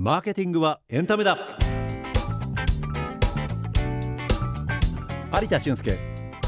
マーケティングはエンタメだ。有田俊介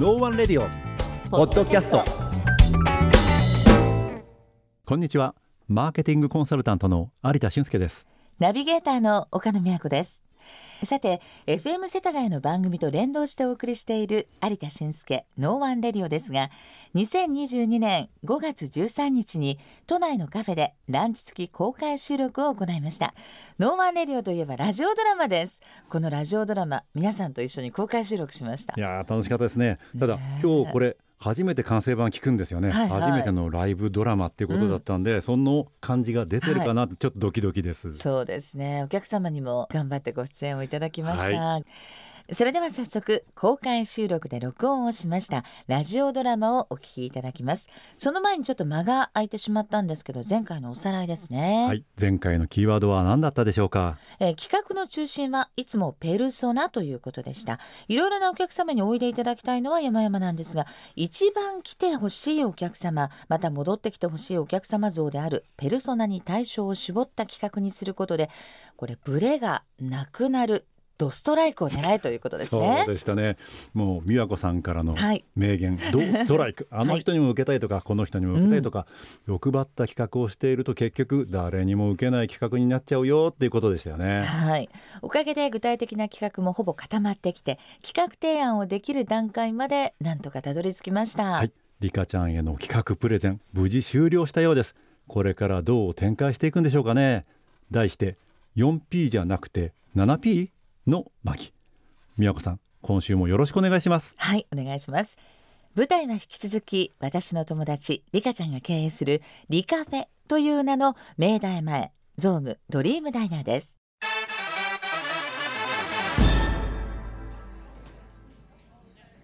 No One Radio ポッドキャスト。こんにちは。マーケティングコンサルタントの有田俊介です。ナビゲーターの岡野美和子です。さて FM 世田谷の番組と連動してお送りしている有田俊介 No One Radio ですが2022年5月13日に都内のカフェでランチ付き公開収録を行いました。 No One Radio といえばラジオドラマです。このラジオドラマ皆さんと一緒に公開収録しました。いや楽しかったですね。ただ今日これ初めて完成版聞くんですよね、はいはい、初めてのライブドラマっていうことだったんで、うん、その感じが出てるかなってちょっとドキドキです、はい、そうですね。お客様にも頑張ってご出演をいただきました、はいそれでは早速公開収録で録音をしましたラジオドラマをお聞きいただきます。その前にちょっと間が空いてしまったんですけど前回のおさらいですね。はい。前回のキーワードは何だったでしょうか、えー、企画の中心はいつもペルソナということでした。いろいろなお客様においでいただきたいのは山々なんですが一番来てほしいお客様また戻ってきてほしいお客様像であるペルソナに対象を絞った企画にすることでこれブレがなくなるドストライクを狙えということですね。そうでしたね。もう美和子さんからの名言、はい、ドストライク。あの人にも受けたいとか、はい、この人にも受けたいとか、うん、欲張った企画をしていると結局誰にも受けない企画になっちゃうよっていうことでしたよね。はい。おかげで具体的な企画もほぼ固まってきて、企画提案をできる段階までなんとかたどり着きました。はい。リカちゃんへの企画プレゼン無事終了したようです。これからどう展開していくんでしょうかね。題して 4P じゃなくて 7P の巻宮子さん今週もよろしくお願いします。はいお願いします。舞台は引き続き私の友達リカちゃんが経営するリカフェという名の明大前ゾームドリームダイナーです。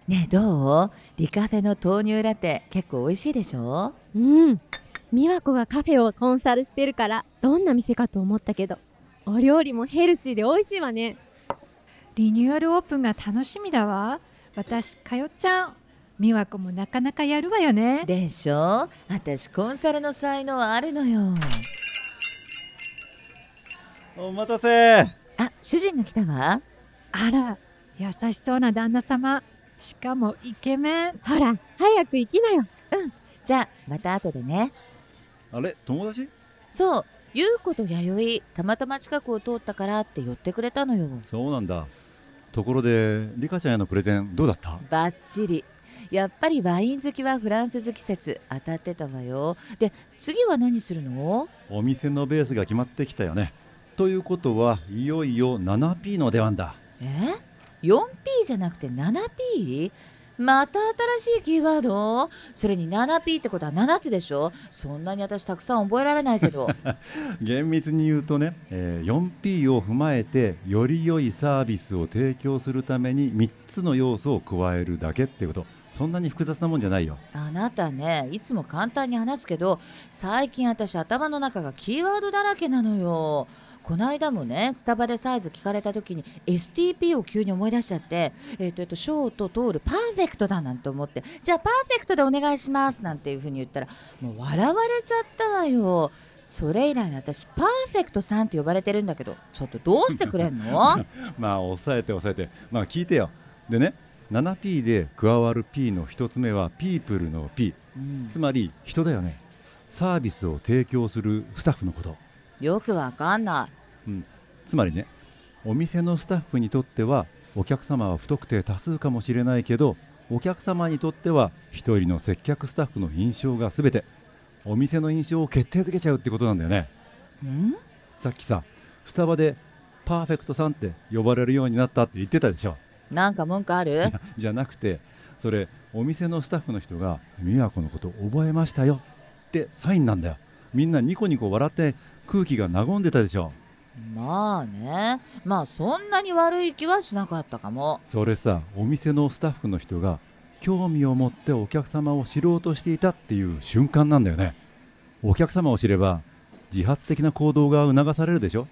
ねどう？リカフェの豆乳ラテ結構美味しいでしょ？うん。美和子がカフェをコンサルしてるからどんな店かと思ったけどお料理もヘルシーで美味しいわねリニューアルオープンが楽しみだわ。私通っちゃう美和子もなかなかやるわよね。でしょ？私コンサルの才能あるのよ。お待たせ。あ主人が来たわ。あら優しそうな旦那様。しかもイケメン。ほら早く行きなよ。うん。じゃあまた後でね。あれ？友達？そう。優子と弥生たまたま近くを通ったからって寄ってくれたのよ。そうなんだところでリカちゃんへのプレゼンどうだった？バッチリ。やっぱりワイン好きはフランス好き説当たってたわよ。で次は何するの？お店のベースが決まってきたよね。ということはいよいよ 7P の出番だ。え？4P じゃなくて 7P? また新しいキーワード？それに 7P ってことは7つでしょ？そんなに私たくさん覚えられないけど。厳密に言うとね、えー、4P を踏まえてより良いサービスを提供するために3つの要素を加えるだけってこと。そんなに複雑なもんじゃないよ。あなたねいつも簡単に話すけど最近私頭の中がキーワードだらけなのよこの間もねスタバでサイズ聞かれた時に STP を急に思い出しちゃってえっ、ー、とえっ、とショート通るパーフェクトだなんて思ってじゃあパーフェクトでお願いしますなんていうふうに言ったらもう笑われちゃったわよ。それ以来私パーフェクトさんって呼ばれてるんだけどちょっとどうしてくれんの？まあ抑えて抑えて。まあ聞いてよ。でね 7P で加わる P の1つ目はピープルの P、うん、つまり人だよね。サービスを提供するスタッフのことよくわかんない、うん、つまりねお店のスタッフにとってはお客様は不特定多数かもしれないけどお客様にとっては1人の接客スタッフの印象が全てお店の印象を決定づけちゃうってことなんだよね。ん？さっきさスタバでパーフェクトさんって呼ばれるようになったって言ってたでしょ。なんか文句ある？じゃなくてそれお店のスタッフの人が美和子のこと覚えましたよってサインなんだよ。みんなニコニコ笑って空気が和んでたでしょまあね。まあそんなに悪い気はしなかったかも。それさお店のスタッフの人が興味を持ってお客様を知ろうとしていたっていう瞬間なんだよね。お客様を知れば自発的な行動が促されるでしょ。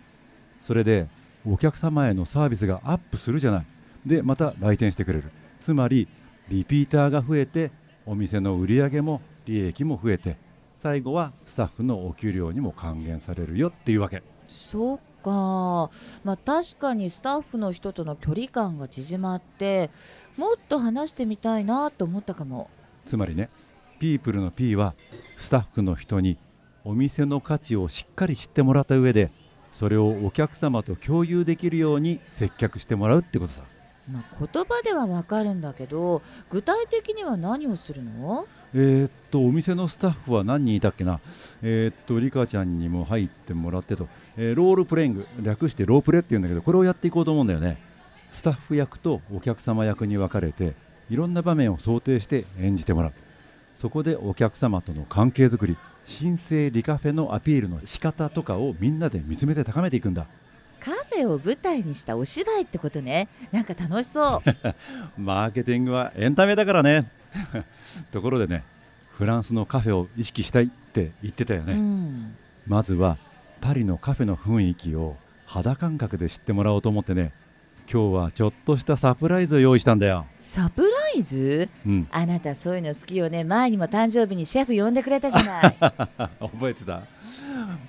それでお客様へのサービスがアップするじゃない。でまた来店してくれる。つまりリピーターが増えてお店の売り上げも利益も増えて最後はスタッフのお給料にも還元されるよっていうわけ。そっか。まあ確かにスタッフの人との距離感が縮まってもっと話してみたいなと思ったかも。つまりねピープルの P はスタッフの人にお店の価値をしっかり知ってもらった上でそれをお客様と共有できるように接客してもらうってことさまあ、言葉ではわかるんだけど具体的には何をするの？え、っとお店のスタッフは何人いたっけな？えー、っとリカちゃんにも入ってもらってと、えーロールプレイング略してロープレっていうんだけどこれをやっていこうと思うんだよね。スタッフ役とお客様役に分かれていろんな場面を想定して演じてもらう。そこでお客様との関係づくり新生リカフェのアピールの仕方とかをみんなで見つめて高めていくんだ。カフェを舞台にしたお芝居ってことね。なんか楽しそう。マーケティングはエンタメだからね。ところでねフランスのカフェを意識したいって言ってたよね、うん。まずはパリのカフェの雰囲気を肌感覚で知ってもらおうと思ってね。今日はちょっとしたサプライズを用意したんだよ、サプライズ？うん、あなたそういうの好きよね。前にも誕生日にシェフ呼んでくれたじゃない。覚えてた。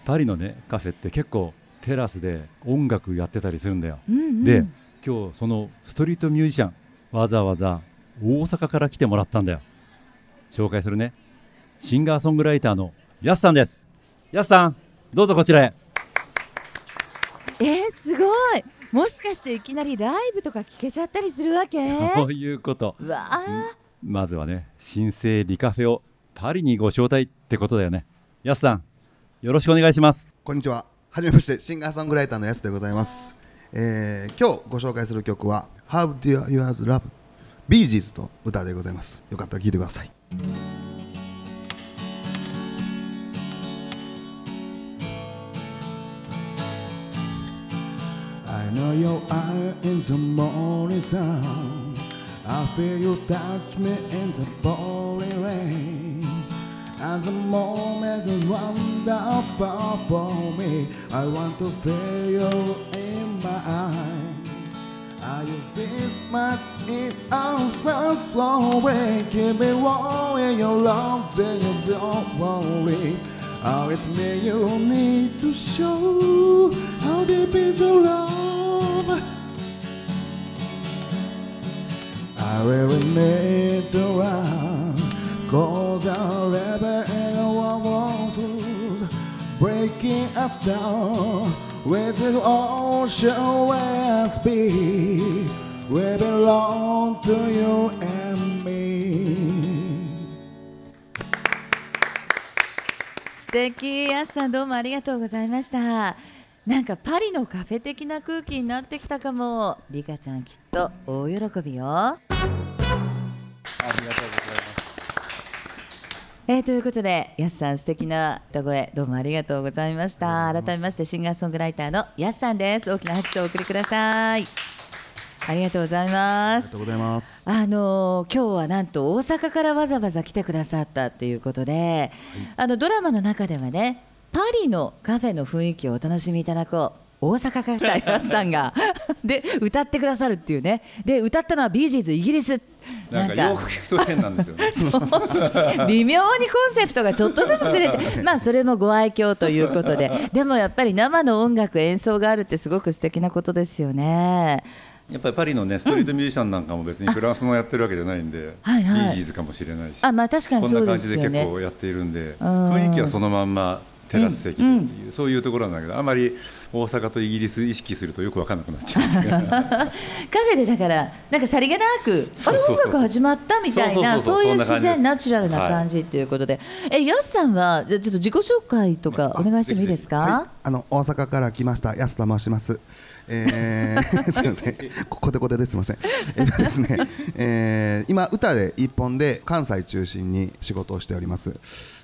パリのねカフェって結構テラスで音楽やってたりするんだよ。うん、うん、で今日そのストリートミュージシャンわざわざ大阪から来てもらったんだよ。紹介するね。シンガーソングライターのやすさんです。やすさんどうぞこちらへ。えー、すごい。もしかしていきなりライブとか聞けちゃったりするわけ？そういうこと。うわあ。まずはね新生リカフェをパリにご招待ってことだよね。やすさんよろしくお願いします。こんにちは。はじめまして、シンガーソングライターのやすでございます。えー今日ご紹介する曲は How Do You Love Bee Gees と歌でございます。よかったら聴いてください。I know your eye in the morning sun. I feel you touch me in the pouring rain. And the moment is wonderful for me. I want to feel you in my eyes. Are you this much in our first away? Keep me warm in your love, then you don't worry. Oh, it's me you need to show how deep is your love. I really need to us down With the ocean where speed We belong to you and me. 素敵やすさんどうもありがとうございました。なんかパリのカフェ的な空気になってきたかも。リカちゃんきっと大喜びよえーということで、やすさん素敵な歌声どうもありがとうございました。改めましてシンガーソングライターのやすさんです。大きな拍手をお送りください。ありがとうございますありがと。うございますあのー今日はなんと大阪からわざわざ来てくださったということで、あのドラマの中ではねパリのカフェの雰囲気をお楽しみいただこう大阪から来たやすさんが で歌ってくださるっていうね。で歌ったのはビージーズイギリス。なんかよく聞くと変なんですよね。そうそう。微妙にコンセプトがちょっとずつずれてまあそれもご愛嬌ということで。でもやっぱり生の音楽演奏があるってすごく素敵なことですよね。やっぱりパリのねストリートミュージシャンなんかも別にフランスのやってるわけじゃないんで、はいはい。ビージーズかもしれないし。あまあ確かにこんそうでな感じで。結構やっているんでん。雰囲気はそのまんまテラス席でっていう、そういうところなんだけどあまり大阪とイギリス意識するとよく分かんなくなっちゃうんですけどカフェでだからなんかさりげなくあれ音楽始まったみたいなそういう自然ナチュラルな感じっていうことで、えやすさんはじゃあちょっと自己紹介とかお願いしてもいいですか、はい、あの大阪から来ました。安田申します。えー、すみません、ここでこでですみません。えっとですね、えー、今歌で一本で関西中心に仕事をしております。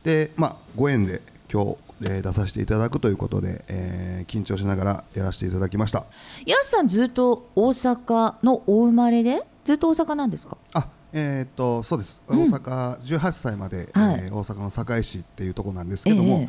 で、まあご縁で今日、えー出させていただくということで、えー緊張しながらやらせていただきました。やすさんずっと大阪のお生まれで？ずっと大阪なんですか？あ、えーっとそうです。大阪18歳まで、はいえー大阪の堺市っていうところなんですけども、ええ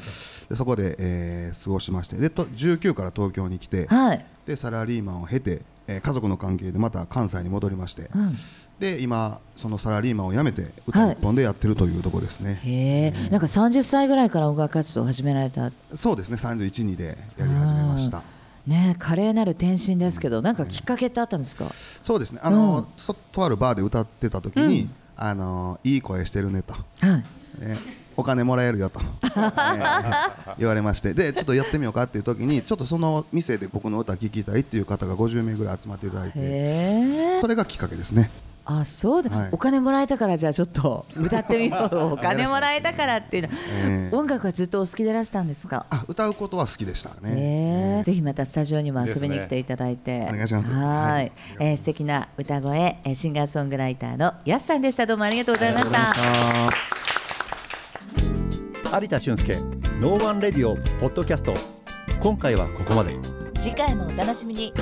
でそこで、えー過ごしまして、でと19から東京に来て。はい、でサラリーマンを経て、えー家族の関係でまた関西に戻りまして、うん、で今そのサラリーマンを辞めて歌一本でやってるというところですね、へえなんか30歳ぐらいから音楽活動を始められた。そうですね31、2でやり始めました。ね華麗なる転身ですけどなんかきっかけってあったんですか、そうですね。あの、うん。そとあるバーで歌ってた時に、あのいい声してるねと、はい。ねお金もらえるよと、えー言われまして。でちょっとやってみようかっていう時にちょっとその店で僕の歌聴きたいっていう方が50名ぐらい集まっていただいてそれがきっかけですね。あそうだ、はい。お金もらえたからじゃあちょっと 歌ってみよう。お金もらえたからっていうの、えー。音楽はずっとお好きでいらしたんですか？あ歌うことは好きでしたね、ね、ぜひまたスタジオにも遊びに来ていただいて、お願いします。ははい。い、えー素敵な歌声、えーシンガーソングライターのやすさんでした。どうもありがとうございました。有田俊介 No One Radio ポッドキャスト今回はここまで次回もお楽しみに。